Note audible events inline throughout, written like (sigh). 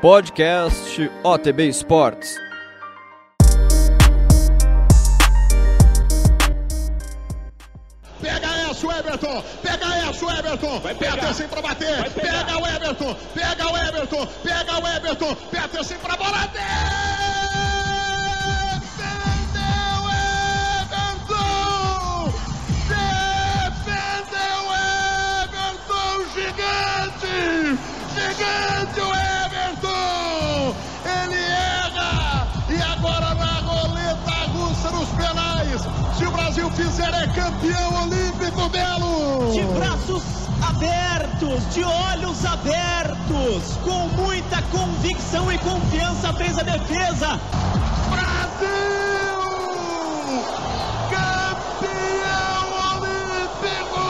Podcast OTB Esportes. Pega essa, o Everton! Pega essa, o Everton! Vai Peterson pra bater! Pega o Everton! Pega o Everton! Pega o Everton! Peterson pra bola! Defendeu Everton! Defendeu Everton! Gigante! Gigante o Everton! Se o Brasil fizer, é campeão olímpico, Belo! De braços abertos, de olhos abertos, com muita convicção e confiança fez a defesa. Brasil! Campeão olímpico!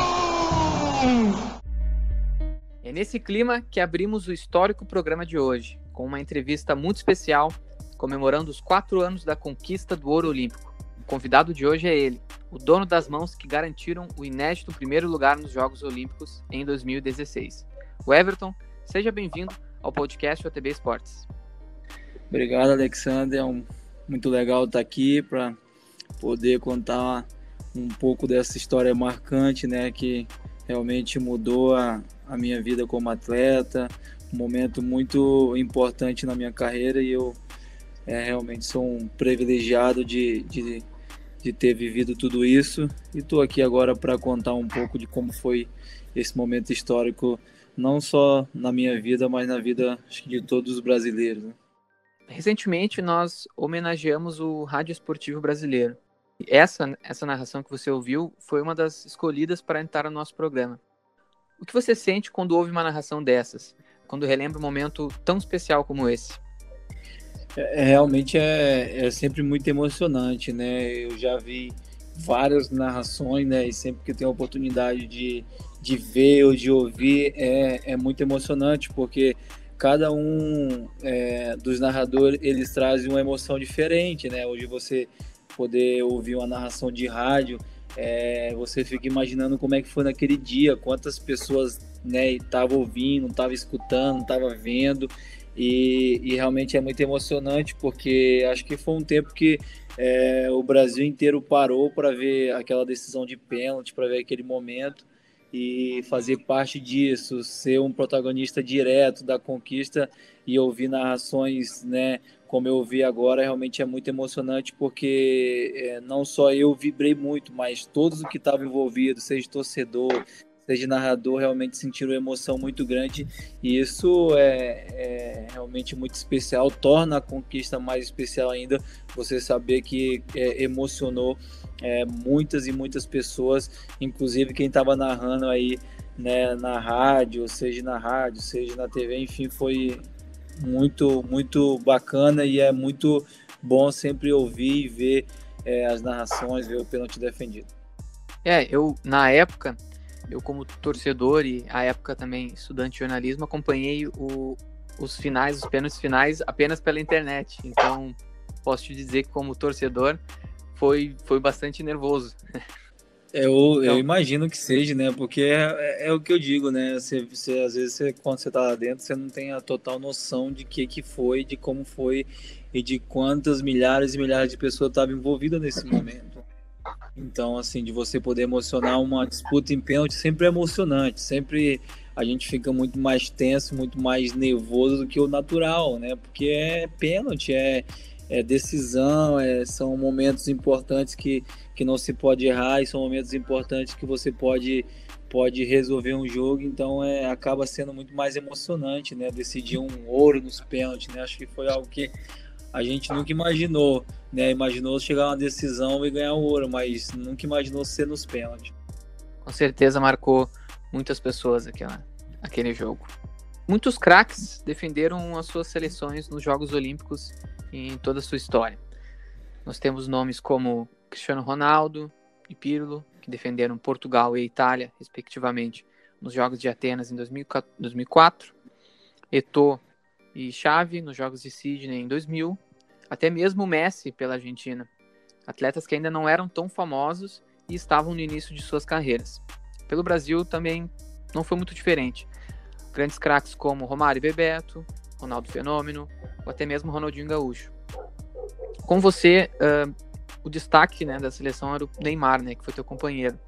É nesse clima que abrimos o histórico programa de hoje, com uma entrevista muito especial comemorando os quatro anos da conquista do ouro olímpico. Convidado de hoje é ele, o dono das mãos que garantiram o inédito primeiro lugar nos Jogos Olímpicos em 2016. O Everton, seja bem-vindo ao podcast OTB Esportes. Obrigado, Alexander. É um, muito legal estar aqui para poder contar um pouco dessa história marcante, né, que realmente mudou a, a minha vida como atleta, um momento muito importante na minha carreira e eu é, realmente sou um privilegiado de, de, de ter vivido tudo isso e estou aqui agora para contar um pouco de como foi esse momento histórico, não só na minha vida, mas na vida de todos os brasileiros. Né? Recentemente nós homenageamos o Rádio Esportivo Brasileiro. Essa, essa narração que você ouviu foi uma das escolhidas para entrar no nosso programa. O que você sente quando ouve uma narração dessas? Quando relembra um momento tão especial como esse? É, realmente é, é sempre muito emocionante, né? Eu já vi várias narrações, né? E sempre que tenho a oportunidade de, de ver ou de ouvir, é, é muito emocionante, porque cada um é, dos narradores, eles trazem uma emoção diferente, né? Hoje você poder ouvir uma narração de rádio, é, você fica imaginando como é que foi naquele dia, quantas pessoas né, estavam ouvindo, estavam escutando, estavam vendo, e, e, realmente é muito emocionante porque acho que foi um tempo que é, o Brasil inteiro parou para ver aquela decisão de pênalti, para ver aquele momento e fazer parte disso, ser um protagonista direto da conquista e ouvir narrações, né, como eu ouvi agora, realmente é muito emocionante porque é, não só eu vibrei muito, mas todos os que estavam envolvidos, seja torcedor, seja narrador, realmente sentiram emoção muito grande e isso é, é, realmente muito especial, torna a conquista mais especial ainda, você saber que é, emocionou é, muitas e muitas pessoas, inclusive quem estava narrando aí né, na rádio, seja na rádio, seja na TV, enfim, foi muito, muito bacana e é muito bom sempre ouvir e ver é, as narrações, ver o pênalti defendido. É, eu, na época, eu como torcedor e a época também estudante de jornalismo, acompanhei o, os finais, os pênaltis finais apenas pela internet. Então, posso te dizer que como torcedor foi, foi bastante nervoso. Eu, então, eu imagino que seja, né? Porque é, é, é, o que eu digo, né? Você, você, às vezes, você, quando você está lá dentro, você não tem a total noção de que que foi, de como foi e de quantas milhares e milhares de pessoas estavam envolvidas nesse momento. Então, assim, de você poder emocionar uma disputa em pênalti sempre é emocionante, sempre a gente fica muito mais tenso, muito mais nervoso do que o natural, né? Porque é pênalti, é, é decisão, é, são momentos importantes que, que não se pode errar e são momentos importantes que você pode pode resolver um jogo, então é, acaba sendo muito mais emocionante, né? Decidir um ouro nos pênaltis, né? Acho que foi algo que a gente nunca imaginou, né? Imaginou chegar uma decisão e ganhar o ouro, mas nunca imaginou ser nos pênaltis. Com certeza marcou muitas pessoas aquela, aquele jogo. Muitos craques defenderam as suas seleções nos Jogos Olímpicos em toda a sua história. Nós temos nomes como Cristiano Ronaldo e Pirlo, que defenderam Portugal e Itália, respectivamente, nos Jogos de Atenas em 2004, Eto'o e Xavi nos Jogos de Sydney em 2000, até mesmo Messi pela Argentina. Atletas que ainda não eram tão famosos e estavam no início de suas carreiras. Pelo Brasil também não foi muito diferente. Grandes craques como Romário e Bebeto, Ronaldo Fenômeno, ou até mesmo Ronaldinho Gaúcho. Com você, uh, o destaque né, da seleção era o Neymar, né, que foi teu companheiro.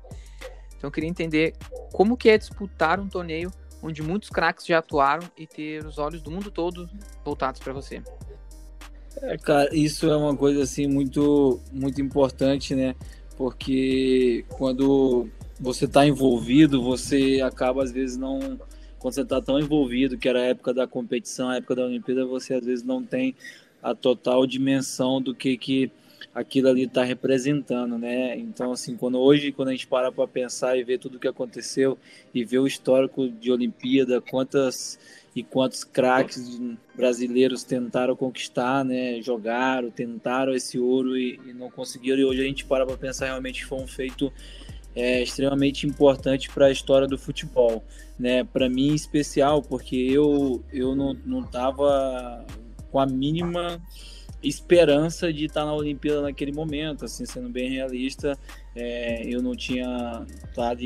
Então eu queria entender como que é disputar um torneio onde muitos craques já atuaram e ter os olhos do mundo todo voltados para você. É, cara, isso é uma coisa assim muito muito importante, né? Porque quando você está envolvido, você acaba às vezes não quando você está tão envolvido, que era a época da competição, a época da Olimpíada, você às vezes não tem a total dimensão do que que aquilo ali está representando, né? Então, assim, quando hoje, quando a gente para para pensar e ver tudo o que aconteceu e ver o histórico de Olimpíada, quantas e quantos craques brasileiros tentaram conquistar, né? Jogaram, tentaram esse ouro e, e não conseguiram. E hoje a gente para para pensar realmente foi um feito é, extremamente importante para a história do futebol, né? Para mim, em especial, porque eu eu não não estava com a mínima esperança de estar na Olimpíada naquele momento, assim, sendo bem realista, é, eu não tinha estado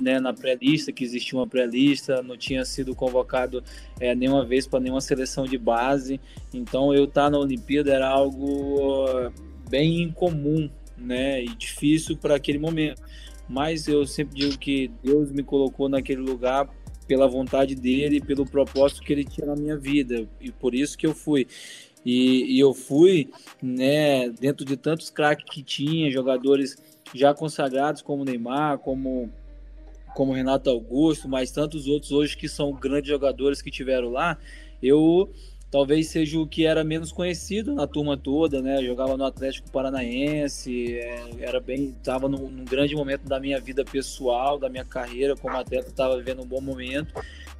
né, na pré-lista, que existia uma pré-lista, não tinha sido convocado é, nenhuma vez para nenhuma seleção de base, então eu estar na Olimpíada era algo bem incomum, né, e difícil para aquele momento. Mas eu sempre digo que Deus me colocou naquele lugar pela vontade dele, pelo propósito que ele tinha na minha vida, e por isso que eu fui. E, e eu fui, né, dentro de tantos craques que tinha, jogadores já consagrados como Neymar, como como Renato Augusto, mas tantos outros hoje que são grandes jogadores que tiveram lá, eu talvez seja o que era menos conhecido na turma toda, né? Jogava no Atlético Paranaense, é, era bem, estava num, num, grande momento da minha vida pessoal, da minha carreira como atleta, estava vivendo um bom momento,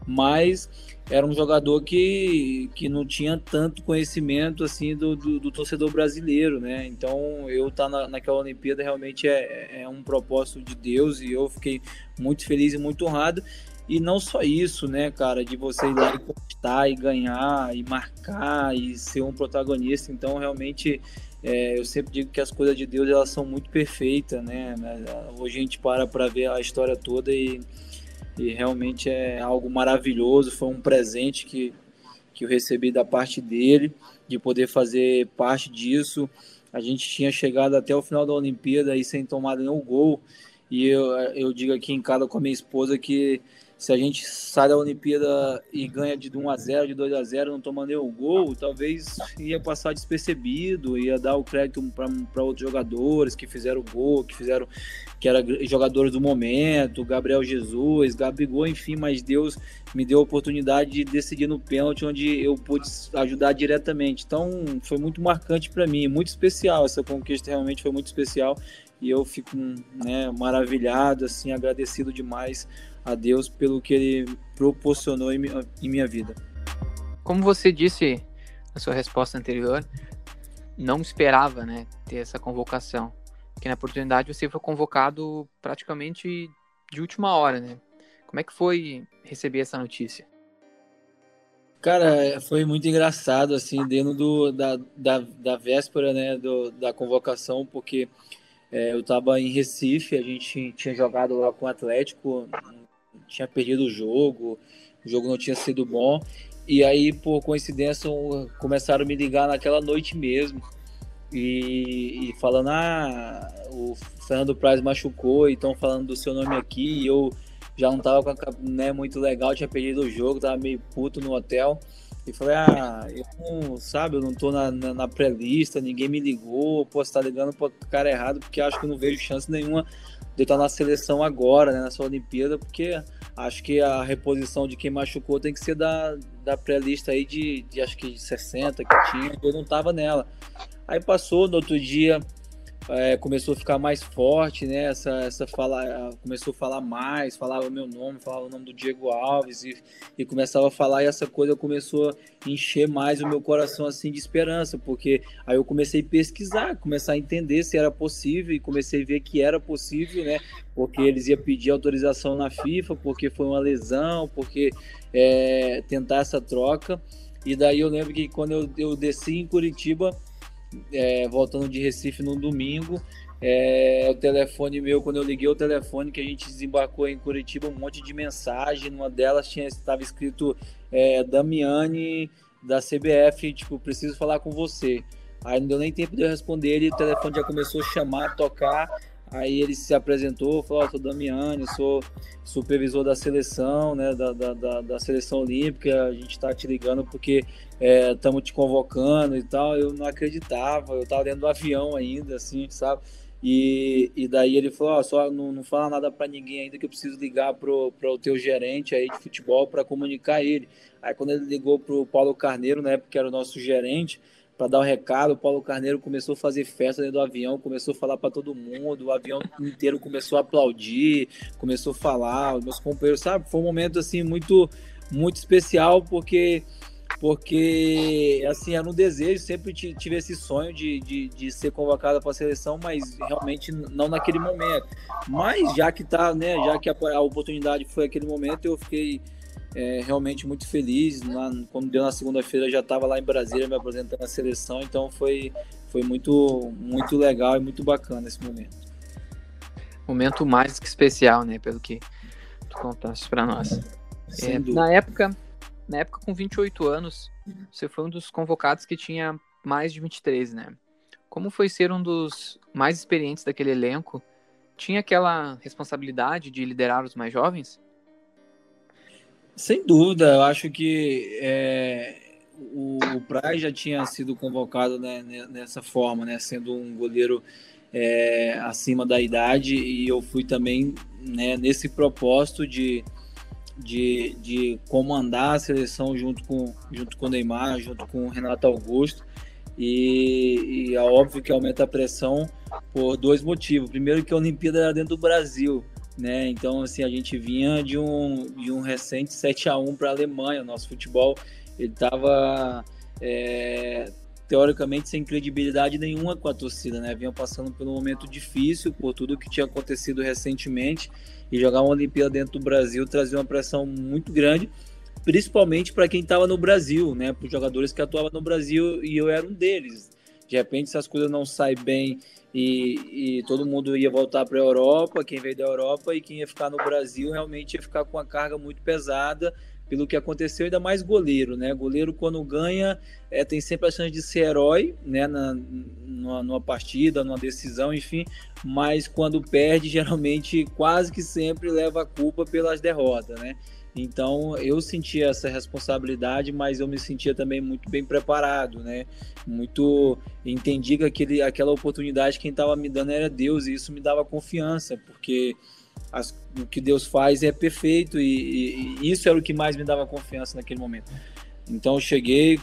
mas era um jogador que, que não tinha tanto conhecimento assim do, do, do torcedor brasileiro, né? Então eu estar tá na, naquela Olimpíada realmente é, é um propósito de Deus e eu fiquei muito feliz e muito honrado. E não só isso, né, cara, de você ir lá e conquistar e ganhar e marcar e ser um protagonista. Então realmente é, eu sempre digo que as coisas de Deus elas são muito perfeitas, né? Hoje a gente para para ver a história toda e e realmente é algo maravilhoso. Foi um presente que, que eu recebi da parte dele, de poder fazer parte disso. A gente tinha chegado até o final da Olimpíada e sem tomar nenhum gol. E eu, eu digo aqui em casa com a minha esposa que se a gente sai da Olimpíada e ganha de 1 a 0 de 2 a 0 não tomando nenhum gol, talvez ia passar despercebido, ia dar o crédito para outros jogadores que fizeram gol, que fizeram que eram jogadores do momento, Gabriel Jesus, Gabigol, enfim, mas Deus me deu a oportunidade de decidir no pênalti onde eu pude ajudar diretamente. Então, foi muito marcante para mim, muito especial essa conquista, realmente foi muito especial e eu fico né, maravilhado, assim, agradecido demais a Deus pelo que Ele proporcionou em, em minha vida. Como você disse na sua resposta anterior, não esperava, né, ter essa convocação, porque na oportunidade você foi convocado praticamente de última hora, né? Como é que foi receber essa notícia? Cara, foi muito engraçado, assim, dentro do, da, da, da véspera, né, do, da convocação, porque é, eu estava em Recife, a gente tinha jogado lá com o Atlético, tinha perdido o jogo, o jogo não tinha sido bom. E aí, por coincidência, começaram a me ligar naquela noite mesmo. E, e falando, ah, o Fernando Praz machucou, então falando do seu nome aqui. E eu já não tava né, muito legal, tinha perdido o jogo, tava meio puto no hotel. E falei, ah, eu não, sabe, eu não tô na, na, na pré-lista, ninguém me ligou, posso estar tá ligando pro cara errado, porque acho que eu não vejo chance nenhuma de estar na seleção agora, né, nessa Olimpíada, porque acho que a reposição de quem machucou tem que ser da, da pré-lista aí de, de acho que 60 que tinha, eu não tava nela. Aí passou, no outro dia é, começou a ficar mais forte, né? Essa, essa fala, começou a falar mais, falava o meu nome, falava o nome do Diego Alves e, e começava a falar e essa coisa começou a encher mais o meu coração assim de esperança, porque aí eu comecei a pesquisar, começar a entender se era possível e comecei a ver que era possível, né? Porque eles iam pedir autorização na FIFA, porque foi uma lesão, porque é, tentar essa troca. E daí eu lembro que quando eu, eu desci em Curitiba, é, voltando de Recife no domingo. É, o telefone meu, quando eu liguei o telefone que a gente desembarcou em Curitiba, um monte de mensagem. Numa delas tinha estava escrito é, Damiane da CBF, tipo, preciso falar com você. Aí não deu nem tempo de eu responder ele, o telefone já começou a chamar, tocar. Aí ele se apresentou, falou: oh, sou Damiani, sou supervisor da seleção, né, da, da, da, da seleção olímpica. A gente está te ligando porque estamos é, te convocando e tal. Eu não acreditava, eu estava dentro do avião ainda, assim, sabe? E, e daí ele falou: oh, só não, não fala nada para ninguém ainda que eu preciso ligar pro, pro teu gerente aí de futebol para comunicar ele. Aí quando ele ligou pro Paulo Carneiro, na época que era o nosso gerente, para dar o recado. O Paulo Carneiro começou a fazer festa dentro do avião, começou a falar para todo mundo, o avião inteiro começou a aplaudir, começou a falar, os meus companheiros, sabe? Foi um momento assim muito muito especial porque porque assim era um desejo, sempre tive esse sonho de, de, de ser convocado para a seleção, mas realmente não naquele momento. Mas já que tá, né, já que a, a oportunidade foi aquele momento, eu fiquei é, realmente muito feliz. Lá, quando deu na segunda-feira, já estava lá em Brasília me apresentando a seleção, então foi, foi muito, muito legal e muito bacana esse momento. Momento mais que especial, né? Pelo que tu contaste para nós. É, na época, na época com 28 anos, você foi um dos convocados que tinha mais de 23, né? Como foi ser um dos mais experientes daquele elenco? Tinha aquela responsabilidade de liderar os mais jovens? Sem dúvida, eu acho que é, o, o Praz já tinha sido convocado né, nessa forma, né, sendo um goleiro é, acima da idade, e eu fui também né, nesse propósito de, de, de comandar a seleção junto com, junto com o Neymar, junto com o Renato Augusto. E, e é óbvio que aumenta a pressão por dois motivos. Primeiro, que a Olimpíada era dentro do Brasil né? Então, assim, a gente vinha de um, de um recente 7 a 1 para a Alemanha. Nosso futebol ele estava é, teoricamente sem credibilidade nenhuma com a torcida, né? Vinha passando por um momento difícil por tudo que tinha acontecido recentemente e jogar uma Olimpíada dentro do Brasil trazia uma pressão muito grande, principalmente para quem estava no Brasil, né? Para os jogadores que atuavam no Brasil e eu era um deles. De repente, se as coisas não saem bem e, e todo mundo ia voltar para a Europa, quem veio da Europa e quem ia ficar no Brasil realmente ia ficar com uma carga muito pesada pelo que aconteceu, ainda mais goleiro, né? Goleiro quando ganha é, tem sempre a chance de ser herói, né? Na, numa, numa partida, numa decisão, enfim, mas quando perde, geralmente quase que sempre leva a culpa pelas derrotas, né? Então eu sentia essa responsabilidade, mas eu me sentia também muito bem preparado, né? Muito entendi que aquele, aquela oportunidade quem estava me dando era Deus e isso me dava confiança, porque as, o que Deus faz é perfeito e, e, e, isso era o que mais me dava confiança naquele momento. Então eu cheguei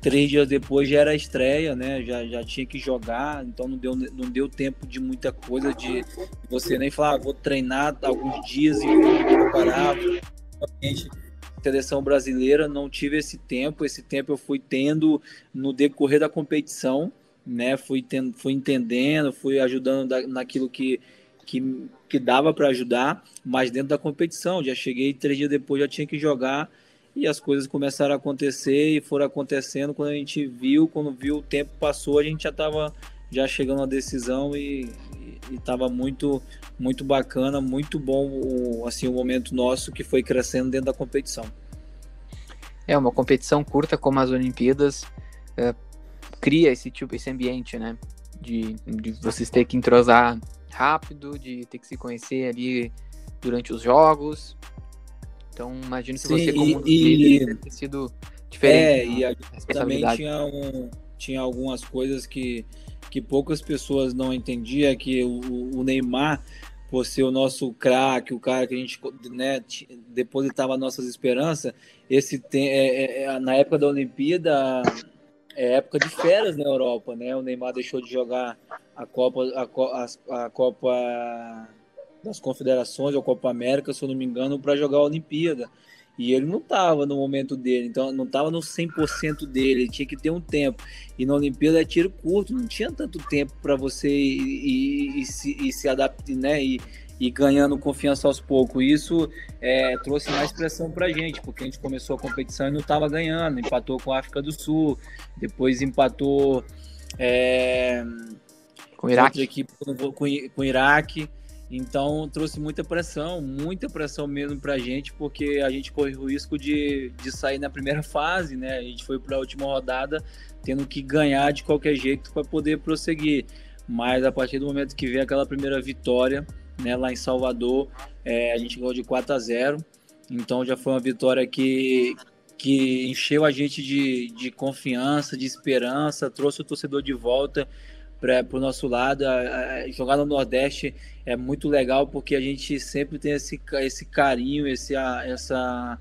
três dias depois já era a estreia, né? Já, já tinha que jogar, então não deu, não deu tempo de muita coisa de você nem falar, ah, vou treinar alguns dias e vou preparar realmente seleção brasileira, não tive esse tempo, esse tempo eu fui tendo no decorrer da competição, né? Fui, tendo, fui entendendo, fui ajudando da, naquilo que, que, que dava para ajudar, mas dentro da competição, já cheguei três dias depois, já tinha que jogar e as coisas começaram a acontecer e foram acontecendo. Quando a gente viu, quando viu o tempo passou, a gente já estava já chegando à decisão e estava muito muito bacana, muito bom o, assim o momento nosso que foi crescendo dentro da competição. É uma competição curta como as Olimpíadas é, cria esse tipo esse ambiente, né? De, de vocês ter que entrosar rápido, de ter que se conhecer ali durante os jogos. Então imagino que Sim, você como e, líder ter sido diferente. É, e a, também tinha, um, tinha algumas coisas que que poucas pessoas não entendiam é que o, o Neymar, por ser o nosso craque, o cara que a gente né, depositava nossas esperanças, esse é, é, é, na época da Olimpíada é época de férias na Europa, né? O Neymar deixou de jogar a Copa, a, a Copa das Confederações ou Copa América, se eu não me engano, para jogar a Olimpíada. E ele não estava no momento dele, então não estava no 100% dele, ele tinha que ter um tempo. E na Olimpíada é tiro curto, não tinha tanto tempo para você ir, ir, ir, se, ir se adaptar, né? E, e ganhando confiança aos poucos. Isso é, trouxe mais pressão para a gente, porque a gente começou a competição e não estava ganhando. Empatou com a África do Sul, depois empatou é, com o Iraque. Equipe, com, com o Iraque. Então trouxe muita pressão, muita pressão mesmo para a gente, porque a gente corre o risco de, de sair na primeira fase, né? A gente foi para a última rodada tendo que ganhar de qualquer jeito para poder prosseguir. Mas a partir do momento que veio aquela primeira vitória, né, lá em Salvador, é, a gente ganhou de 4 a 0. Então já foi uma vitória que, que encheu a gente de, de confiança, de esperança, trouxe o torcedor de volta para o nosso lado. A, a, jogar no Nordeste é muito legal porque a gente sempre tem esse, esse carinho, esse, a, essa,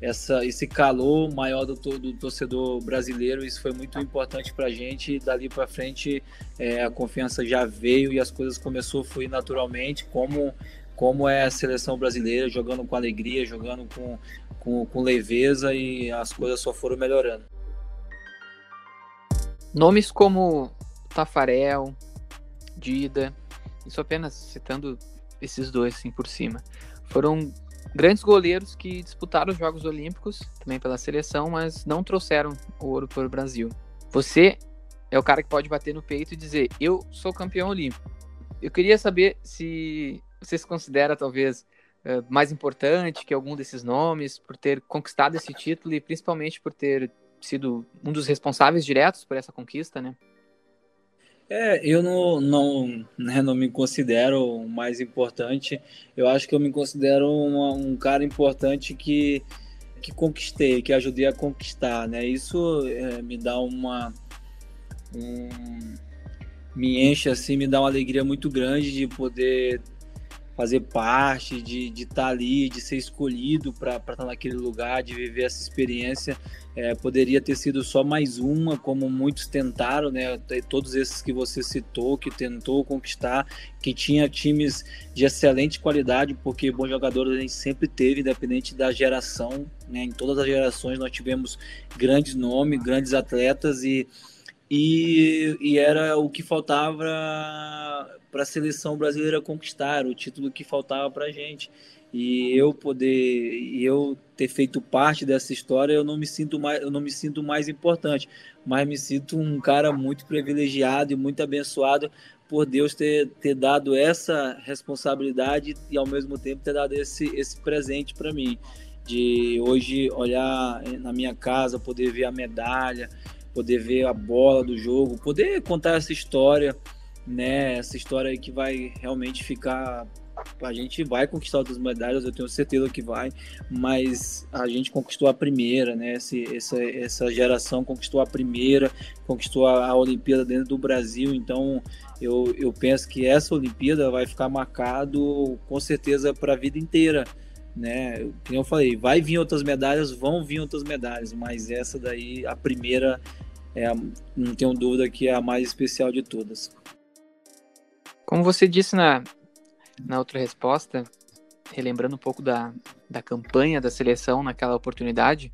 essa, esse calor maior do, do torcedor brasileiro. Isso foi muito importante para a gente. Dali para frente é, a confiança já veio e as coisas começou a fluir naturalmente, como como é a seleção brasileira, jogando com alegria, jogando com, com, com leveza e as coisas só foram melhorando. Nomes como Tafarel, Dida, isso apenas citando esses dois assim por cima, foram grandes goleiros que disputaram os Jogos Olímpicos, também pela seleção, mas não trouxeram ouro para o Brasil. Você é o cara que pode bater no peito e dizer: Eu sou campeão olímpico. Eu queria saber se você se considera talvez eh, mais importante que algum desses nomes por ter conquistado esse título e principalmente por ter sido um dos responsáveis diretos por essa conquista, né? É, eu não, não, né, não me considero o mais importante. Eu acho que eu me considero uma, um cara importante que, que conquistei, que ajudei a conquistar, né? Isso é, me dá uma... Um, me enche, assim, me dá uma alegria muito grande de poder fazer parte, de estar tá ali, de ser escolhido para estar tá naquele lugar, de viver essa experiência. É, poderia ter sido só mais uma, como muitos tentaram, né? Todos esses que você citou, que tentou conquistar, que tinha times de excelente qualidade, porque bons jogadores a gente sempre teve, independente da geração, né? Em todas as gerações nós tivemos grandes nomes, grandes atletas e e, e era o que faltava para a seleção brasileira conquistar, o título que faltava para a gente. E eu poder, e eu ter feito parte dessa história, eu não me sinto mais, eu não me sinto mais importante, mas me sinto um cara muito privilegiado e muito abençoado por Deus ter, ter dado essa responsabilidade e ao mesmo tempo ter dado esse, esse presente para mim de hoje olhar na minha casa, poder ver a medalha, poder ver a bola do jogo, poder contar essa história, né? Essa história que vai realmente ficar. A gente vai conquistar outras medalhas, eu tenho certeza que vai, mas a gente conquistou a primeira, né? Esse, essa, essa geração conquistou a primeira, conquistou a, a Olimpíada dentro do Brasil, então eu, eu penso que essa Olimpíada vai ficar marcado com certeza para a vida inteira né? Como eu falei, vai vir outras medalhas, vão vir outras medalhas, mas essa daí, a primeira, é a, não tenho dúvida que é a mais especial de todas. Como você disse na, na outra resposta, relembrando um pouco da, da campanha da seleção naquela oportunidade,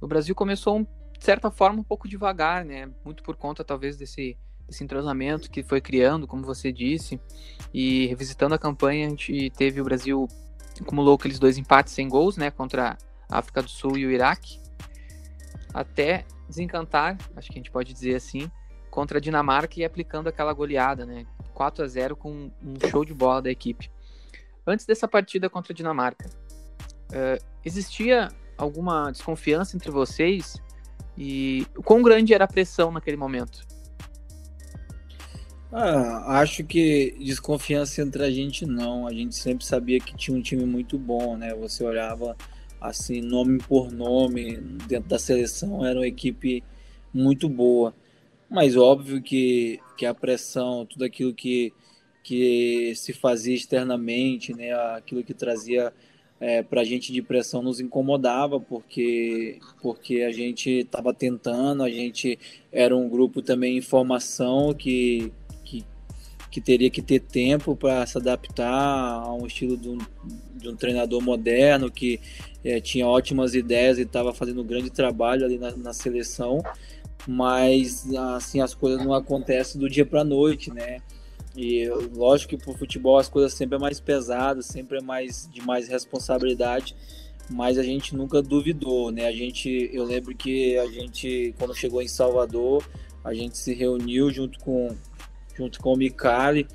o Brasil começou, de certa forma, um pouco devagar, né? Muito por conta, talvez, desse, desse entrosamento que foi criando, como você disse. E revisitando a campanha, a gente teve o Brasil acumulou aqueles dois empates sem gols, né? Contra a África do Sul e o Iraque. Até desencantar, acho que a gente pode dizer assim, contra a Dinamarca e aplicando aquela goleada, né? 4 a 0 com um show de bola da equipe. Antes dessa partida contra a Dinamarca, uh, existia alguma desconfiança entre vocês? E quão grande era a pressão naquele momento? Ah, acho que desconfiança entre a gente não. A gente sempre sabia que tinha um time muito bom, né? Você olhava assim, nome por nome, dentro da seleção, era uma equipe muito boa. Mas óbvio que, que a pressão, tudo aquilo que, que se fazia externamente, né, aquilo que trazia é, para a gente de pressão nos incomodava, porque, porque a gente estava tentando, a gente era um grupo também em formação que, que, teria que ter tempo para se adaptar a um estilo de um, de um treinador moderno que é, tinha ótimas ideias e estava fazendo um grande trabalho ali na, na, seleção, mas assim as coisas não acontecem do dia para noite, né? E lógico que para o futebol as coisas sempre é mais pesadas, sempre é mais de mais responsabilidade, mas a gente nunca duvidou, né? A gente, eu lembro que a gente quando chegou em Salvador, a gente se reuniu junto com junto com o Micali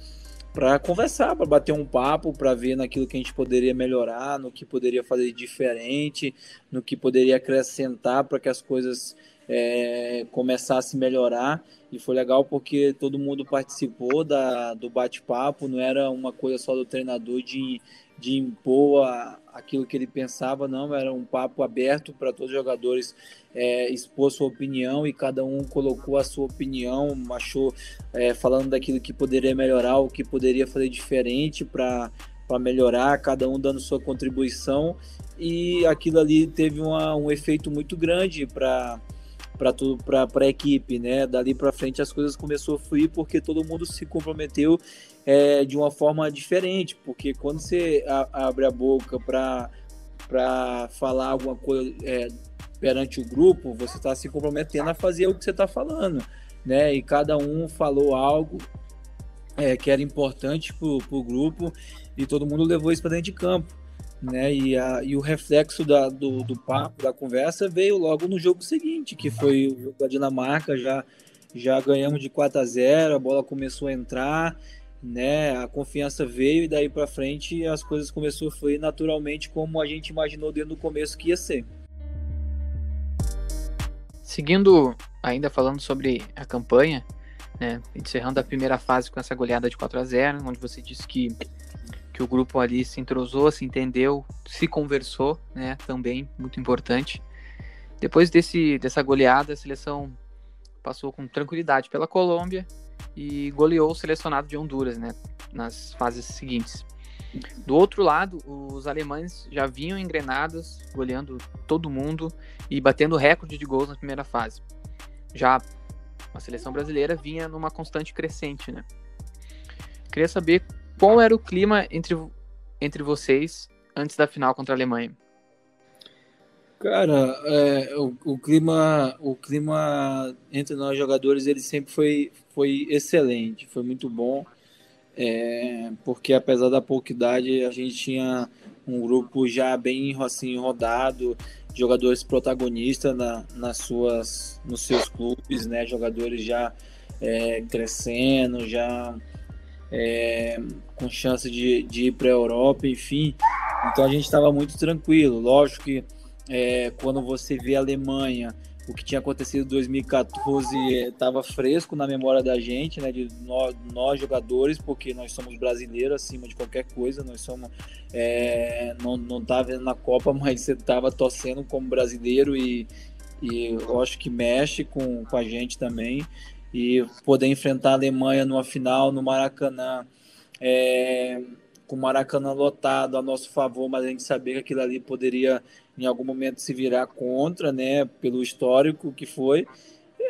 para conversar, para bater um papo, para ver naquilo que a gente poderia melhorar, no que poderia fazer diferente, no que poderia acrescentar para que as coisas é, começassem a melhorar. E foi legal porque todo mundo participou da, do bate-papo, não era uma coisa só do treinador de, de impor a, aquilo que ele pensava, não, era um papo aberto para todos os jogadores é, expor sua opinião e cada um colocou a sua opinião, achou é, falando daquilo que poderia melhorar, o que poderia fazer diferente para melhorar, cada um dando sua contribuição. E aquilo ali teve uma, um efeito muito grande para para tudo para a equipe, né? Dali para frente as coisas começou a fluir porque todo mundo se comprometeu é, de uma forma diferente, porque quando você a, abre a boca para para falar alguma coisa é, perante o grupo, você está se comprometendo a fazer o que você está falando, né? E cada um falou algo é, que era importante para o grupo e todo mundo levou isso para dentro de campo né? E, a, e o reflexo da, do, do papo, da conversa, veio logo no jogo seguinte, que foi o jogo da Dinamarca, já, já ganhamos de 4 a 0 a bola começou a entrar, né? A confiança veio e daí para frente as coisas começaram a fluir naturalmente como a gente imaginou desde o começo que ia ser. Seguindo, ainda falando sobre a campanha, né, encerrando a primeira fase com essa goleada de 4 a 0 onde você disse que que o grupo ali se entrosou, se entendeu, se conversou, né? Também muito importante. Depois desse, dessa goleada, a seleção passou com tranquilidade pela Colômbia e goleou o selecionado de Honduras, né? Nas fases seguintes. Do outro lado, os alemães já vinham engrenados, goleando todo mundo e batendo recorde de gols na primeira fase. Já a seleção brasileira vinha numa constante crescente, né? Queria saber qual era o clima entre, entre vocês antes da final contra a Alemanha? Cara, é, o, o, clima, o clima entre nós jogadores ele sempre foi, foi excelente, foi muito bom, é, porque apesar da pouca idade a gente tinha um grupo já bem assim rodado, jogadores protagonistas na, nas suas, nos seus clubes, né, jogadores já é, crescendo, já é, com chance de, de ir para a Europa, enfim. Então a gente estava muito tranquilo. Lógico que é, quando você vê a Alemanha, o que tinha acontecido em 2014 estava fresco na memória da gente, né, de nós, nós, jogadores, porque nós somos brasileiros acima de qualquer coisa, nós somos é, não não tá vendo na Copa, (laughs) mas você estava torcendo como brasileiro e, e eu acho que mexe com, com a gente também e poder enfrentar a Alemanha numa final no Maracanã, é, com o Maracanã lotado a nosso favor, mas a gente sabia que aquilo ali poderia em algum momento se virar contra, né, pelo histórico que foi.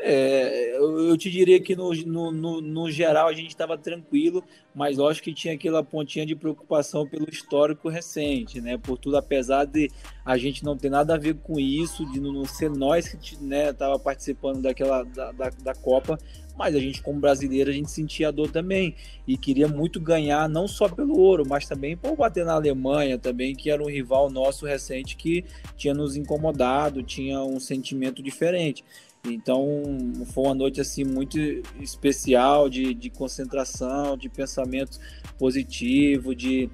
É, eu, te diria que no, no, no, no geral a gente estava tranquilo, mas lógico que tinha aquela pontinha de preocupação pelo histórico recente, né? Por tudo, apesar de a gente não ter nada a ver com isso, de não ser nós que né, tava participando daquela da, da, da Copa, mas a gente como brasileiro a gente sentia a dor também e queria muito ganhar não só pelo ouro, mas também por bater na Alemanha também, que era um rival nosso recente que tinha nos incomodado, tinha um sentimento diferente. Então foi uma noite assim muito especial de, de concentração, de pensamento positivo, de,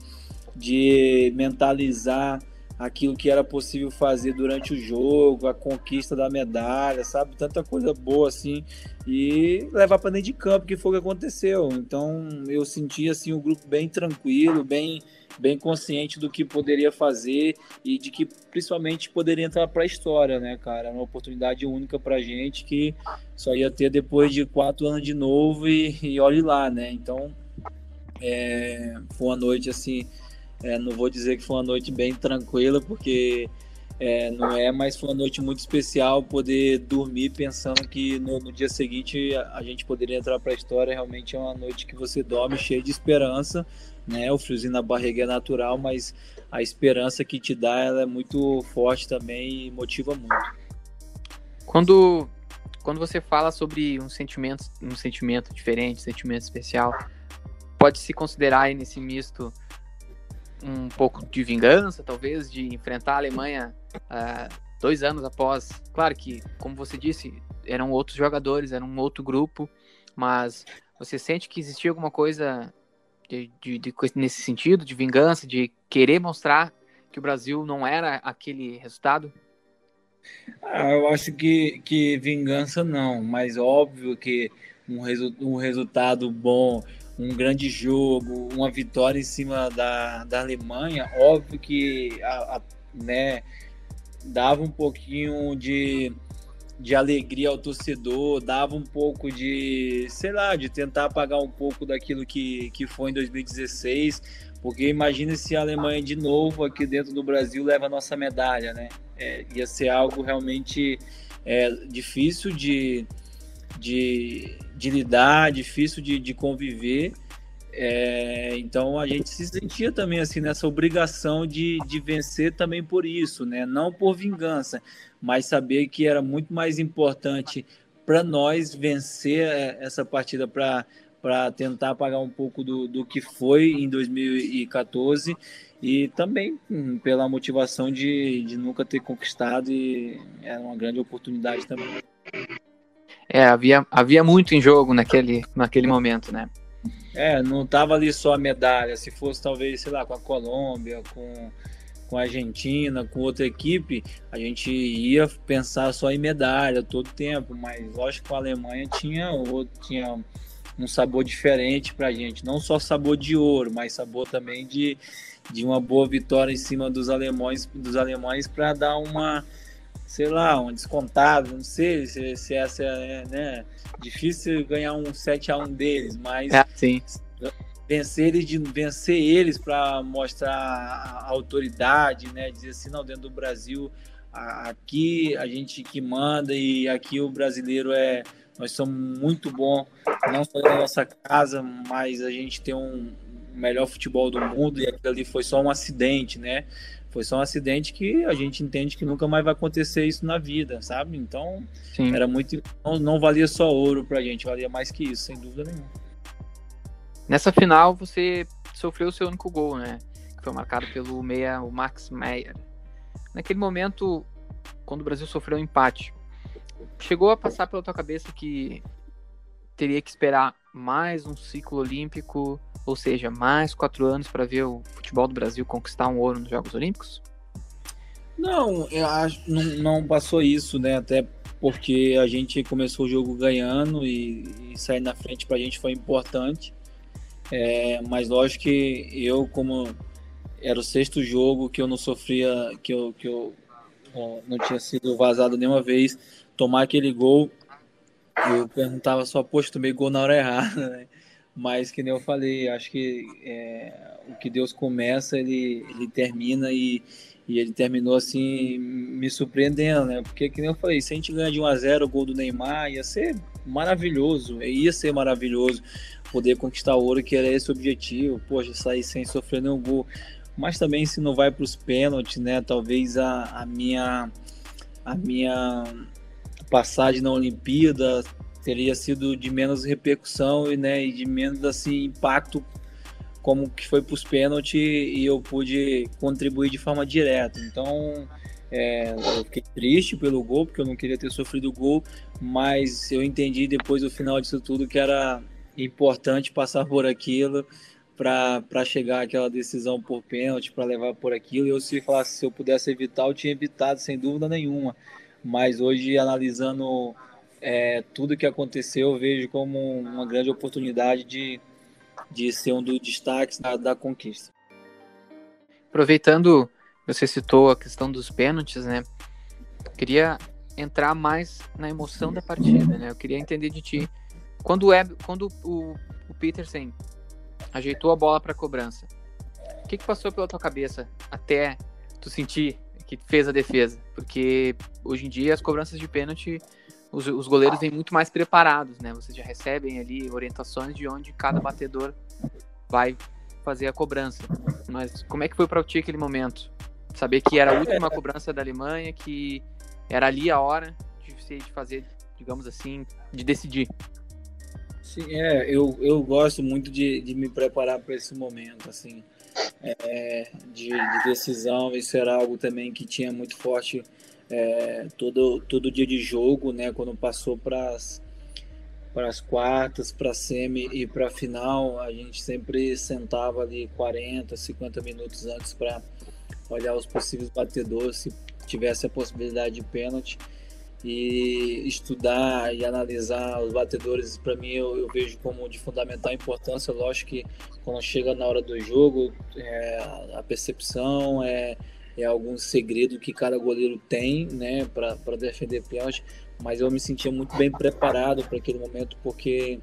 de mentalizar aquilo que era possível fazer durante o jogo, a conquista da medalha, sabe? Tanta coisa boa assim e levar para dentro de campo, que foi o que aconteceu. Então eu senti assim o grupo bem tranquilo, bem bem consciente do que poderia fazer e de que principalmente poderia entrar para a história, né, cara? Uma oportunidade única para gente que só ia ter depois de quatro anos de novo e, e olhe lá, né? Então é, foi uma noite assim é, não vou dizer que foi uma noite bem tranquila, porque é, não é, mas foi uma noite muito especial poder dormir pensando que no, no dia seguinte a, a, gente poderia entrar para a história. Realmente é uma noite que você dorme cheio de esperança, né? O friozinho na barriga é natural, mas a esperança que te dá ela é muito forte também e motiva muito. Quando, quando você fala sobre um sentimento, um sentimento diferente, um sentimento especial, pode se considerar nesse misto um pouco de vingança, talvez, de enfrentar a Alemanha uh, dois anos após. Claro que, como você disse, eram outros jogadores, era um outro grupo, mas você sente que existia alguma coisa de, de, de, nesse sentido, de vingança, de querer mostrar que o Brasil não era aquele resultado? Ah, eu acho que, que vingança não, mas óbvio que um, resu um resultado bom, um grande jogo, uma vitória em cima da, da Alemanha, óbvio que a, a, né, dava um pouquinho de, de alegria ao torcedor, dava um pouco de, sei lá, de tentar apagar um pouco daquilo que, que foi em 2016, porque imagina se a Alemanha de novo aqui dentro do Brasil leva a nossa medalha, né? É, ia ser algo realmente é, difícil de, de, de lidar, difícil de, de conviver. É, então a gente se sentia também assim nessa obrigação de, de vencer também por isso, né? Não por vingança, mas saber que era muito mais importante para nós vencer é, essa partida para para tentar pagar um pouco do, do que foi em 2014 e também hum, pela motivação de, de nunca ter conquistado e era uma grande oportunidade também. É, havia, havia muito em jogo naquele, naquele momento, né? É, não tava ali só a medalha, se fosse talvez, sei lá, com a Colômbia, com, com a Argentina, com outra equipe, a gente ia pensar só em medalha todo tempo, mas lógico que a Alemanha tinha, outro, tinha um sabor diferente para a gente. Não só sabor de ouro, mas sabor também de, de uma boa vitória em cima dos alemães, dos alemães para dar uma, sei lá, um descontado. Não sei se, se essa é né, difícil ganhar um 7 a 1 deles, mas é, sim. vencer eles, de, vencer eles para mostrar a autoridade, né? Dizer assim, não, dentro do Brasil aqui a gente que manda e aqui o brasileiro é nós somos muito bom, não só na nossa casa, mas a gente tem um melhor futebol do mundo e aquilo ali foi só um acidente, né? Foi só um acidente que a gente entende que nunca mais vai acontecer isso na vida, sabe? Então, Sim. era muito. Não, não valia só ouro pra gente, valia mais que isso, sem dúvida nenhuma. Nessa final, você sofreu o seu único gol, né? Que foi marcado pelo meia, o Max Meyer. Naquele momento, quando o Brasil sofreu um empate, chegou a passar pela tua cabeça que teria que esperar mais um ciclo olímpico, ou seja, mais quatro anos para ver o futebol do Brasil conquistar um ouro nos Jogos Olímpicos? Não, eu acho não, não passou isso, né? Até porque a gente começou o jogo ganhando e, e sair na frente para a gente foi importante. É, mas lógico que eu, como era o sexto jogo que eu não sofria, que eu, que eu não tinha sido vazado nenhuma vez, tomar aquele gol, eu perguntava só, poxa, tomei gol na hora errada, né? Mas que nem eu falei, acho que é, o que Deus começa, ele, ele termina e, e ele terminou assim me surpreendendo, né? Porque que nem eu falei, se a gente ganhar de 1 a 0 o gol do Neymar, ia ser maravilhoso, ia ser maravilhoso poder conquistar o ouro, que era esse o objetivo, poxa, sair sem sofrer nenhum gol. Mas também se não vai para os pênaltis, né? Talvez a, a minha a minha passagem na Olimpíada teria sido de menos repercussão e, né, e de menos assim impacto como que foi para os pênaltis e eu pude contribuir de forma direta. Então, é, eu fiquei triste pelo gol, porque eu não queria ter sofrido o gol, mas eu entendi depois do final disso tudo que era importante passar por aquilo para chegar àquela decisão por pênalti, para levar por aquilo. Eu se falasse se eu pudesse evitar, eu tinha evitado sem dúvida nenhuma mas hoje analisando é, tudo que aconteceu, eu vejo como uma grande oportunidade de, de ser um dos destaques da, da conquista. Aproveitando, você citou a questão dos pênaltis, né? queria entrar mais na emoção da partida, né? Eu queria entender de ti quando, é, quando o, o ajeitou a bola para cobrança, o que, que passou pela tua cabeça até tu sentir que fez a defesa. Porque hoje em dia as cobranças de pênalti, os, os goleiros vêm muito mais preparados, né? Vocês já recebem ali orientações de onde cada batedor vai fazer a cobrança. Mas como é que foi para ti aquele momento? Saber que era a última cobrança da Alemanha, que era ali a hora de, de fazer, digamos assim, de decidir. Sim, é, eu, eu gosto muito de, de me preparar para esse momento, assim é, de, de, decisão. Isso era algo também que tinha muito forte é, todo, todo dia de jogo, né? Quando passou para para as quartas, para semi e para final, a gente sempre sentava ali 40, 50 minutos antes para olhar os possíveis batedores, se tivesse a possibilidade de pênalti e estudar e analisar os batedores, para mim eu, eu, vejo como de fundamental importância. Lógico que quando chega na hora do jogo, é, a percepção é, é algum segredo que cada goleiro tem né, para defender pênalti, mas eu me sentia muito bem preparado para aquele momento, porque,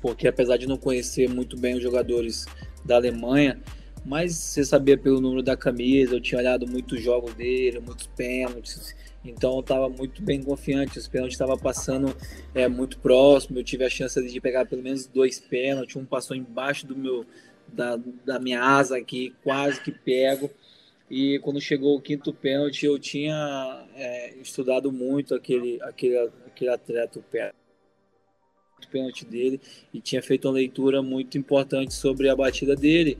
porque apesar de não conhecer muito bem os jogadores da Alemanha, mas você sabia pelo número da camisa, eu tinha olhado muitos jogos dele, muitos pênaltis então eu estava muito bem confiante. Os pênaltis estavam passando é, muito próximo. Eu tive a chance de pegar pelo menos dois pênaltis. Um passou embaixo do meu da, da minha asa aqui, quase que pego. E quando chegou o quinto pênalti, eu tinha é, estudado muito aquele, aquele, aquele atleta, o pênalti dele, e tinha feito uma leitura muito importante sobre a batida dele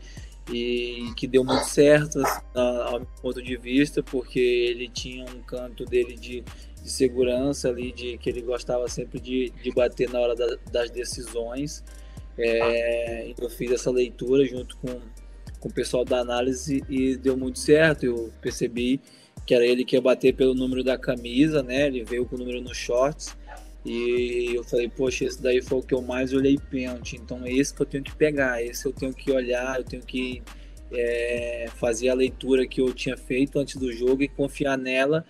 e que deu muito certo assim, ao meu ponto de vista, porque ele tinha um canto dele de, de segurança ali, de que ele gostava sempre de, de bater na hora da, das decisões. É, eu fiz essa leitura junto com, com o pessoal da análise e deu muito certo. Eu percebi que era ele que ia bater pelo número da camisa, né? Ele veio com o número nos shorts. E eu falei, poxa, esse daí foi o que eu mais olhei pênalti. Então é esse que eu tenho que pegar, esse eu tenho que olhar, eu tenho que é, fazer a leitura que eu tinha feito antes do jogo e confiar nela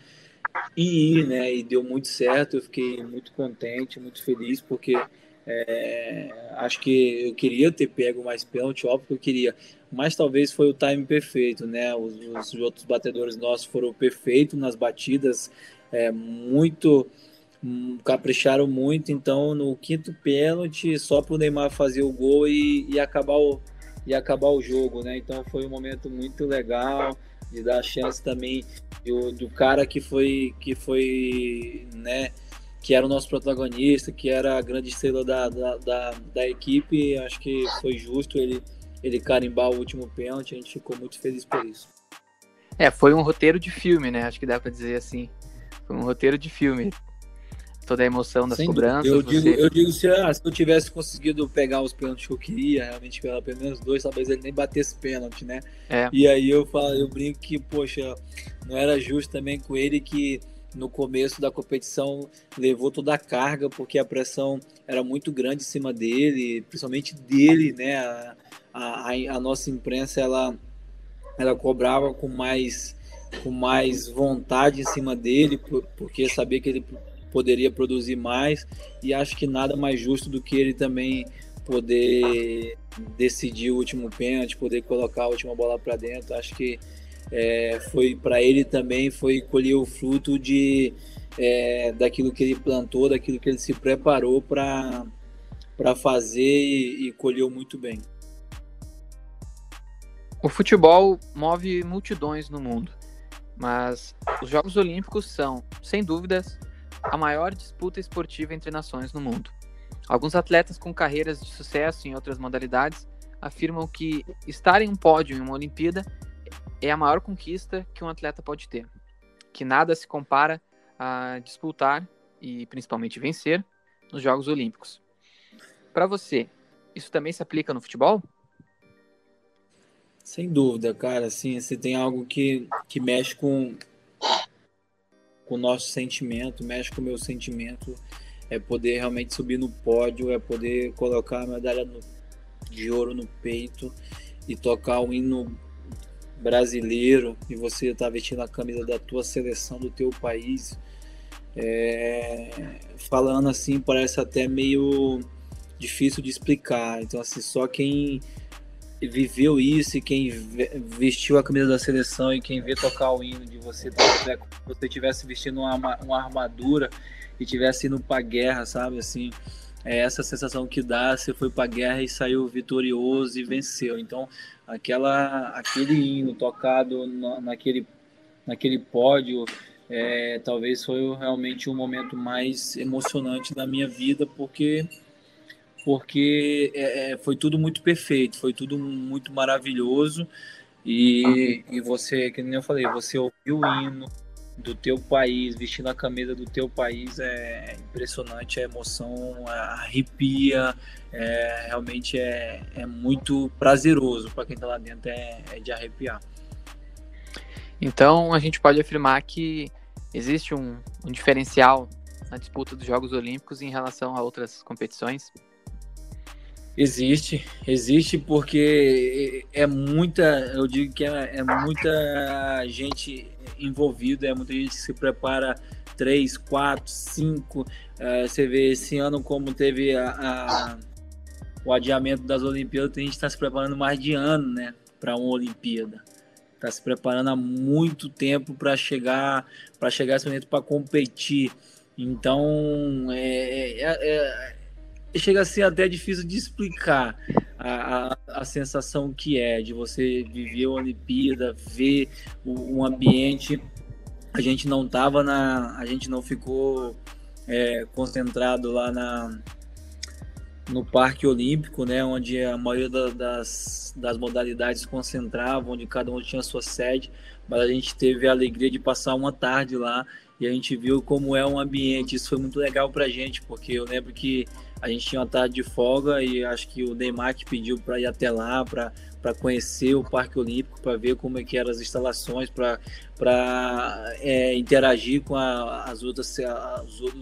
e ir, né? E deu muito certo, eu fiquei muito contente, muito feliz, porque é, acho que eu queria ter pego mais pênalti, óbvio que eu queria, mas talvez foi o time perfeito, né? Os, os outros batedores nossos foram perfeitos nas batidas, é, muito Hum, capricharam muito, então no quinto pênalti, só para o Neymar fazer o gol e, e, acabar o, e acabar o jogo, né? Então foi um momento muito legal de dar a chance também do, do cara que foi, que foi, né? Que era o nosso protagonista, que era a grande estrela da, da, da, da equipe. Acho que foi justo ele, ele carimbar o último pênalti. A gente ficou muito feliz por isso. É, foi um roteiro de filme, né? Acho que dá para dizer assim. Foi um roteiro de filme toda a emoção das Sem cobranças. Eu digo, você... eu digo se, ah, se eu tivesse conseguido pegar os pênaltis que eu queria, realmente pelo menos dois, talvez ele nem batesse pênalti, né? É. E aí eu falo, eu brinco que, poxa, não era justo também com ele que no começo da competição levou toda a carga, porque a pressão era muito grande em cima dele, principalmente dele, né? A, a, a nossa imprensa ela, ela cobrava com mais com mais vontade em cima dele, porque sabia que ele poderia produzir mais e acho que nada mais justo do que ele também poder decidir o último pênalti, poder colocar a última bola para dentro. Acho que é, foi para ele também foi colher o fruto de é, daquilo que ele plantou, daquilo que ele se preparou para para fazer e, e colheu muito bem. O futebol move multidões no mundo, mas os Jogos Olímpicos são, sem dúvidas, a maior disputa esportiva entre nações no mundo. Alguns atletas com carreiras de sucesso em outras modalidades afirmam que estar em um pódio em uma Olimpíada é a maior conquista que um atleta pode ter, que nada se compara a disputar e principalmente vencer nos Jogos Olímpicos. Para você, isso também se aplica no futebol? Sem dúvida, cara. Assim, você tem algo que, que mexe com, com o nosso sentimento, mexe com o meu sentimento, é poder realmente subir no pódio, é poder colocar a medalha no, de ouro no peito e tocar o hino brasileiro e você está vestindo a camisa da tua seleção, do teu país. É, falando assim, parece até meio difícil de explicar. Então, assim, só quem viveu isso e quem vestiu a camisa da seleção e quem vê tocar o hino de você, se você tivesse vestindo uma, uma armadura e tivesse indo para guerra, sabe? Assim, é essa sensação que dá, você foi para guerra e saiu vitorioso e venceu. Então, aquela aquele hino tocado naquele naquele pódio, é, talvez foi realmente o momento mais emocionante da minha vida, porque porque é, é, foi tudo muito perfeito, foi tudo muito maravilhoso. E, e você, que nem eu falei, você ouviu o hino, do teu país, vestindo a camisa do teu país é impressionante, a emoção arrepia, é, realmente é, é muito prazeroso para quem está lá dentro, é, é de arrepiar. Então a gente pode afirmar que existe um, um diferencial na disputa dos Jogos Olímpicos em relação a outras competições? Existe, existe porque é muita, eu digo que é, é muita gente envolvida, é muita gente que se prepara três, quatro, cinco. Uh, você vê esse ano como teve a, a, o adiamento das Olimpíadas, a gente está se preparando mais de ano, né, para uma Olimpíada. Está se preparando há muito tempo para chegar, para chegar esse momento para competir. Então, é, é, é chega a ser até difícil de explicar a, a, a, sensação que é de você viver a Olimpíada, ver o, um ambiente. A gente não tava na. A gente não ficou é, concentrado lá na, no Parque Olímpico, né, onde a maioria das, das modalidades concentravam, onde cada um tinha sua sede, mas a gente teve a alegria de passar uma tarde lá e a gente viu como é um ambiente. Isso foi muito legal para gente, porque eu lembro que a gente tinha uma tarde de folga e acho que o Neymar que pediu para ir até lá, para para conhecer o Parque Olímpico, para ver como é que eram as instalações, para é, interagir com a, as outras,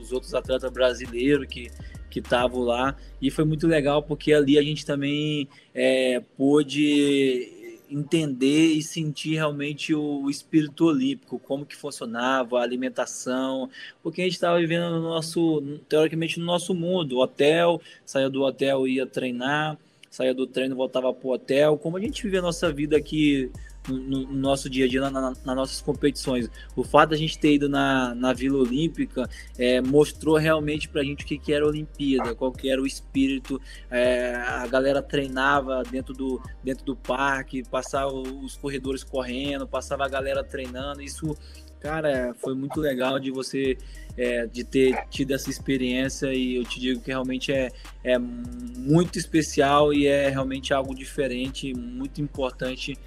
os outros atletas brasileiros que que estavam lá. E foi muito legal porque ali a gente também é, pôde entender e sentir realmente o espírito olímpico, como que funcionava, a alimentação, porque a gente estava vivendo no nosso, teoricamente no nosso mundo, hotel, saía do hotel, ia treinar, saía do treino, voltava para o hotel, como a gente vive a nossa vida aqui no, no nosso dia a dia, na, na, nas nossas competições. O fato da gente ter ido na, na Vila Olímpica é, mostrou realmente para a gente o que, que era a Olimpíada, qual que era o espírito. É, a galera treinava dentro do, dentro do parque, passava os corredores correndo, passava a galera treinando. Isso, cara, foi muito legal de você é, de ter tido essa experiência e eu te digo que realmente é, é muito especial e é realmente algo diferente, muito importante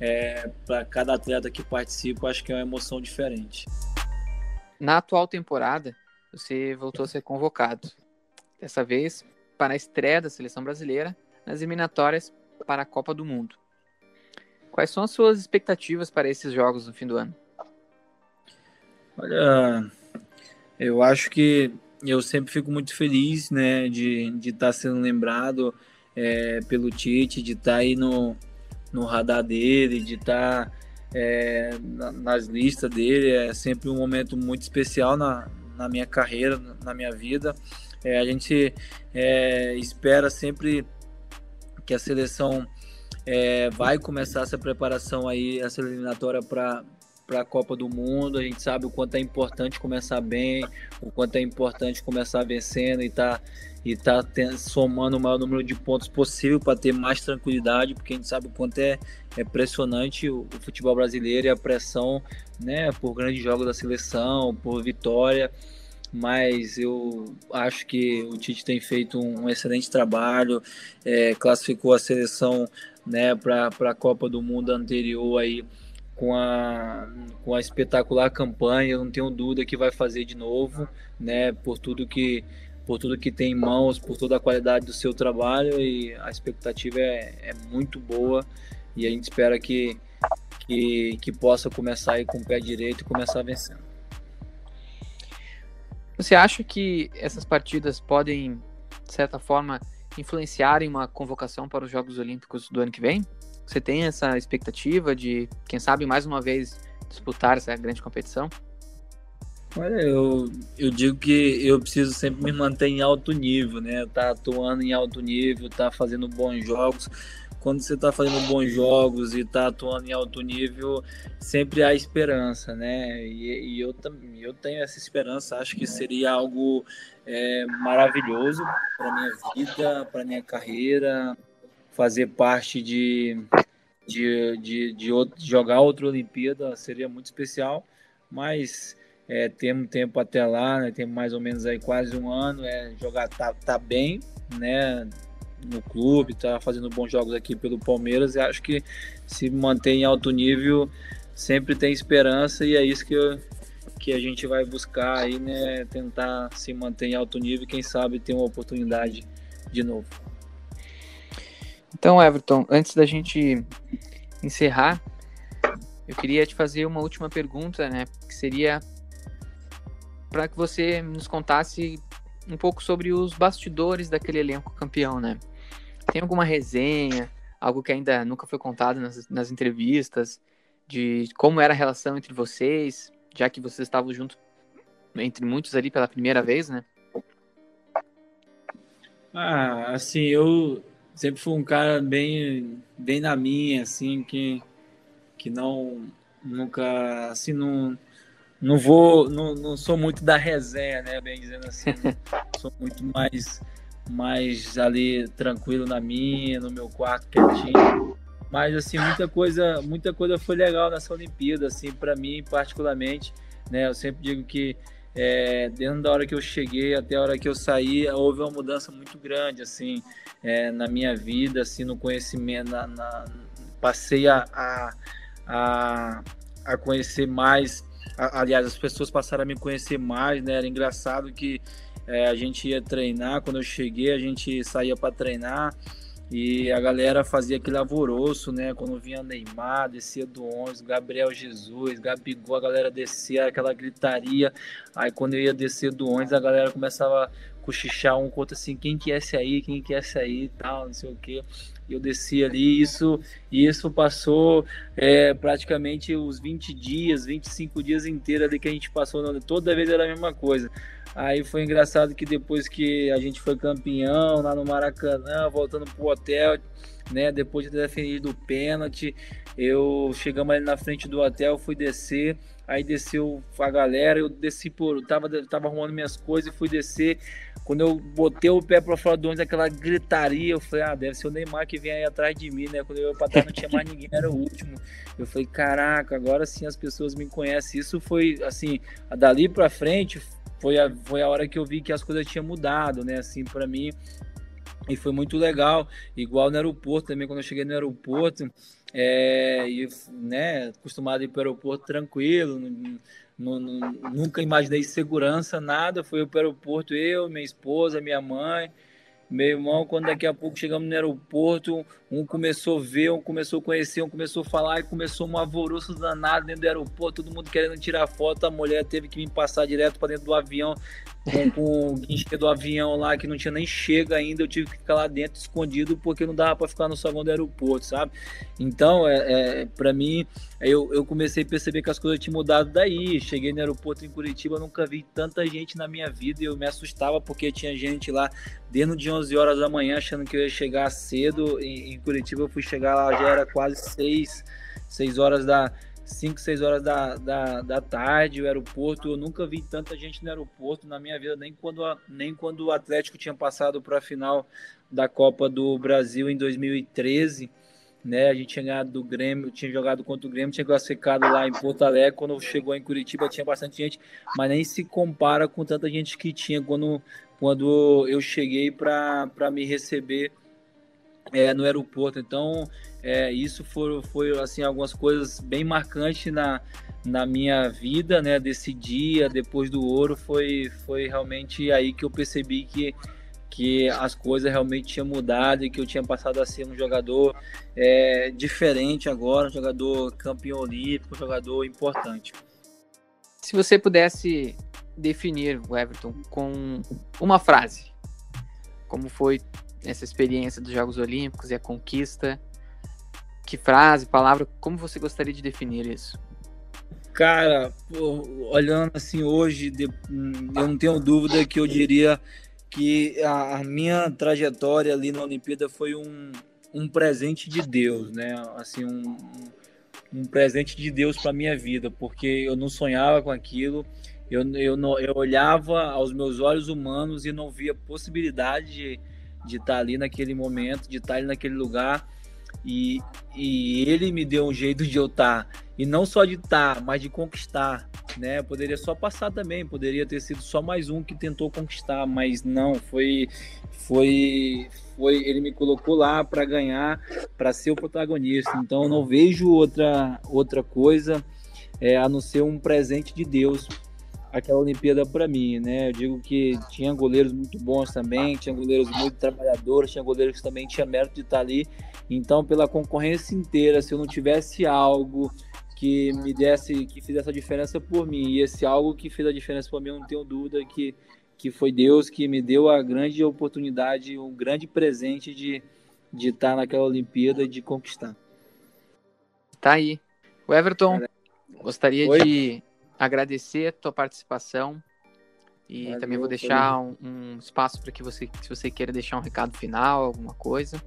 é, para cada atleta que participa, acho que é uma emoção diferente. Na atual temporada, você voltou a ser convocado. Dessa vez para a estreia da seleção brasileira nas eliminatórias para a Copa do Mundo. Quais são as suas expectativas para esses jogos no fim do ano? Olha, eu acho que eu sempre fico muito feliz, né, de estar tá sendo lembrado é, pelo Tite, de estar tá aí no, no radar dele, de estar tá, é, nas listas dele. É sempre um momento muito especial na, na minha carreira, na minha vida. É, a gente é, espera sempre que a seleção é, vai começar essa preparação aí, essa eliminatória para para a Copa do Mundo. A gente sabe o quanto é importante começar bem, o quanto é importante começar vencendo e tá e tá somando o maior número de pontos possível para ter mais tranquilidade, porque a gente sabe o quanto é, é pressionante o, o, futebol brasileiro e a pressão, né, por grandes jogos da seleção, por vitória. Mas eu acho que o Tite tem feito um, um excelente trabalho, é, classificou a seleção né, para a Copa do Mundo anterior aí com a, com a espetacular campanha, eu não tenho dúvida que vai fazer de novo, né, por tudo que por tudo que tem em mãos, por toda a qualidade do seu trabalho e a expectativa é, é muito boa e a gente espera que, que, que possa começar aí com o pé direito e começar vencendo. Você acha que essas partidas podem, de certa forma, influenciar em uma convocação para os Jogos Olímpicos do ano que vem? Você tem essa expectativa de, quem sabe, mais uma vez disputar essa grande competição? Olha, eu, eu digo que eu preciso sempre me manter em alto nível, né? Tá atuando em alto nível, tá fazendo bons jogos. Quando você tá fazendo bons jogos e tá atuando em alto nível, sempre há esperança, né? E, e eu, eu tenho essa esperança, acho que seria algo é, maravilhoso para minha vida, para minha carreira, fazer parte de, de, de, de, outro, jogar outra Olimpíada seria muito especial, mas é, temos tempo até lá, né? temos mais ou menos aí quase um ano, é, jogar tá, tá bem, né? No clube, tá fazendo bons jogos aqui pelo Palmeiras e acho que se manter em alto nível sempre tem esperança e é isso que eu, que a gente vai buscar aí, né, tentar se manter em alto nível e quem sabe ter uma oportunidade de novo. Então, Everton, antes da gente encerrar, eu queria te fazer uma última pergunta, né, que seria para que você nos contasse um pouco sobre os bastidores daquele elenco campeão, né? Tem alguma resenha, algo que ainda nunca foi contado nas, nas entrevistas, de como era a relação entre vocês, já que vocês estavam juntos entre muitos ali pela primeira vez, né? Ah, assim, eu sempre fui um cara bem, bem na minha, assim, que, que não, nunca, assim, não, não vou, não, não sou muito da resenha, né, bem dizendo assim, (laughs) sou muito mais, mais ali tranquilo na minha, no meu quarto quietinho, mas assim muita coisa, muita coisa foi legal nessa Olimpíada, assim para mim particularmente, né? Eu sempre digo que é, dentro da hora que eu cheguei até a hora que eu saí, houve uma mudança muito grande, assim, é, na minha vida, assim, no conhecimento, na, na, passei a, a, a, a conhecer mais, a, aliás, as pessoas passaram a me conhecer mais, né? Era engraçado que é, a gente ia treinar, quando eu cheguei, a gente saía para treinar e a galera fazia aquele alvoroço, né? Quando vinha Neymar, descia do 11, Gabriel Jesus, Gabigol, a galera descia, aquela gritaria. Aí quando eu ia descer do 11, a galera começava cochichar um conto assim, quem que é esse aí, quem que é esse aí tal, não sei o quê. Eu desci ali, isso, isso passou é, praticamente os 20 dias, 25 dias inteiros ali que a gente passou, toda vez era a mesma coisa. Aí foi engraçado que depois que a gente foi campeão lá no Maracanã, voltando pro hotel, né? Depois de ter defendido o pênalti, eu chegamos ali na frente do hotel, fui descer, aí desceu a galera, eu desci por. Tava, tava arrumando minhas coisas e fui descer. Quando eu botei o pé para fora do ônibus, aquela gritaria, eu falei, ah, deve ser o Neymar que vem aí atrás de mim, né? Quando eu ia pra trás não tinha mais ninguém, era o último. Eu falei, caraca, agora sim as pessoas me conhecem. Isso foi, assim, dali pra frente, foi a, foi a hora que eu vi que as coisas tinham mudado, né? Assim, para mim. E foi muito legal. Igual no aeroporto também, quando eu cheguei no aeroporto, é, e, né, acostumado a ir para o aeroporto tranquilo, nunca imaginei segurança, nada. Fui para o aeroporto, eu, minha esposa, minha mãe. Meu irmão, quando daqui a pouco chegamos no aeroporto, um começou a ver, um começou a conhecer, um começou a falar e começou um alvoroço danado dentro do aeroporto, todo mundo querendo tirar foto. A mulher teve que me passar direto para dentro do avião, com, com o guincho do avião lá, que não tinha nem chega ainda. Eu tive que ficar lá dentro escondido porque não dava para ficar no salão do aeroporto, sabe? Então, é, é para mim, eu, eu comecei a perceber que as coisas tinham mudado daí. Cheguei no aeroporto em Curitiba, nunca vi tanta gente na minha vida e eu me assustava porque tinha gente lá dentro de 11 horas da manhã achando que eu ia chegar cedo em Curitiba. Eu fui chegar lá, já era quase 6, 6 horas da 5, 6 horas da, da, da tarde, o aeroporto. Eu nunca vi tanta gente no aeroporto na minha vida, nem quando, nem quando o Atlético tinha passado para a final da Copa do Brasil em 2013. Né, a gente tinha ganhado do Grêmio, tinha jogado contra o Grêmio, tinha classificado lá em Porto Alegre. Quando chegou em Curitiba, tinha bastante gente, mas nem se compara com tanta gente que tinha quando, quando eu cheguei para me receber é, no aeroporto. Então, é, isso foi, foi assim algumas coisas bem marcantes na, na minha vida, né? Desse dia, depois do ouro, foi, foi realmente aí que eu percebi que, que as coisas realmente tinham mudado e que eu tinha passado a ser um jogador é, diferente agora, um jogador campeão olímpico, um jogador importante. Se você pudesse definir o Everton com uma frase, como foi essa experiência dos Jogos Olímpicos e a conquista que frase, palavra, como você gostaria de definir isso? Cara, olhando assim hoje, eu não tenho dúvida que eu diria que a, minha trajetória ali na Olimpíada foi um, um presente de Deus, né? Assim, um, um presente de Deus para minha vida, porque eu não sonhava com aquilo, eu, eu, não, eu olhava aos meus olhos humanos e não via possibilidade de, de estar ali naquele momento, de estar ali naquele lugar e, e ele me deu um jeito de eu estar. Tá, e não só de estar, tá, mas de conquistar. Né? Poderia só passar também, poderia ter sido só mais um que tentou conquistar, mas não, foi foi foi ele me colocou lá para ganhar, para ser o protagonista. Então não vejo outra outra coisa é, a não ser um presente de Deus aquela Olimpíada para mim, né? Eu digo que tinha goleiros muito bons também, tinha goleiros muito trabalhadores, tinha goleiros que também tinha mérito de estar ali. Então, pela concorrência inteira, se eu não tivesse algo que me desse, que fizesse a diferença por mim, e esse algo que fez a diferença por mim, eu não tenho dúvida que que foi Deus que me deu a grande oportunidade, um grande presente de, de estar naquela Olimpíada e de conquistar. Tá aí. O Everton, Gostaria Oi? de agradecer a tua participação e Valeu, também vou deixar um, um, espaço para que você, se você queira deixar um recado final, alguma coisa.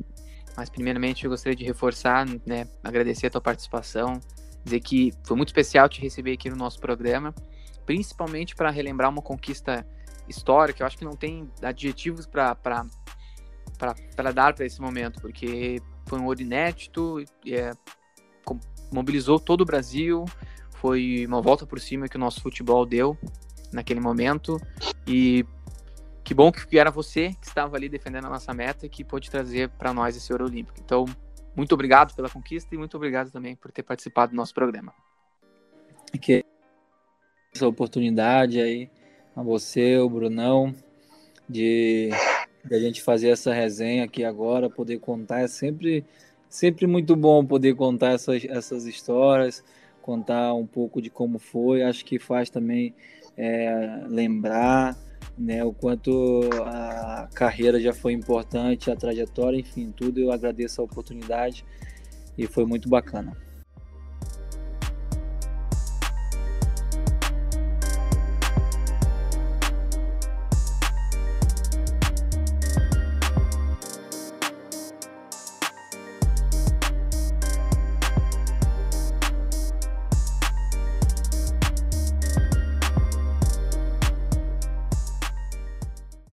Mas primeiramente eu gostaria de reforçar, né, agradecer a tua participação, dizer que foi muito especial te receber aqui no nosso programa, principalmente para relembrar uma conquista histórica. Eu acho que não tem adjetivos para dar para esse momento, porque foi um ouro inédito, é, mobilizou todo o Brasil, foi uma volta por cima que o nosso futebol deu naquele momento. E que bom que era você que estava ali defendendo a nossa meta e que pôde trazer para nós esse ouro olímpico. Então, muito obrigado pela conquista e muito obrigado também por ter participado do nosso programa. Que essa oportunidade aí a você, o Brunão, de, de a gente fazer essa resenha aqui agora, poder contar é sempre sempre muito bom poder contar essas, essas histórias contar um pouco de como foi. Acho que faz também é, lembrar né, o quanto a carreira já foi importante, a trajetória, enfim, tudo. Eu agradeço a oportunidade e foi muito bacana.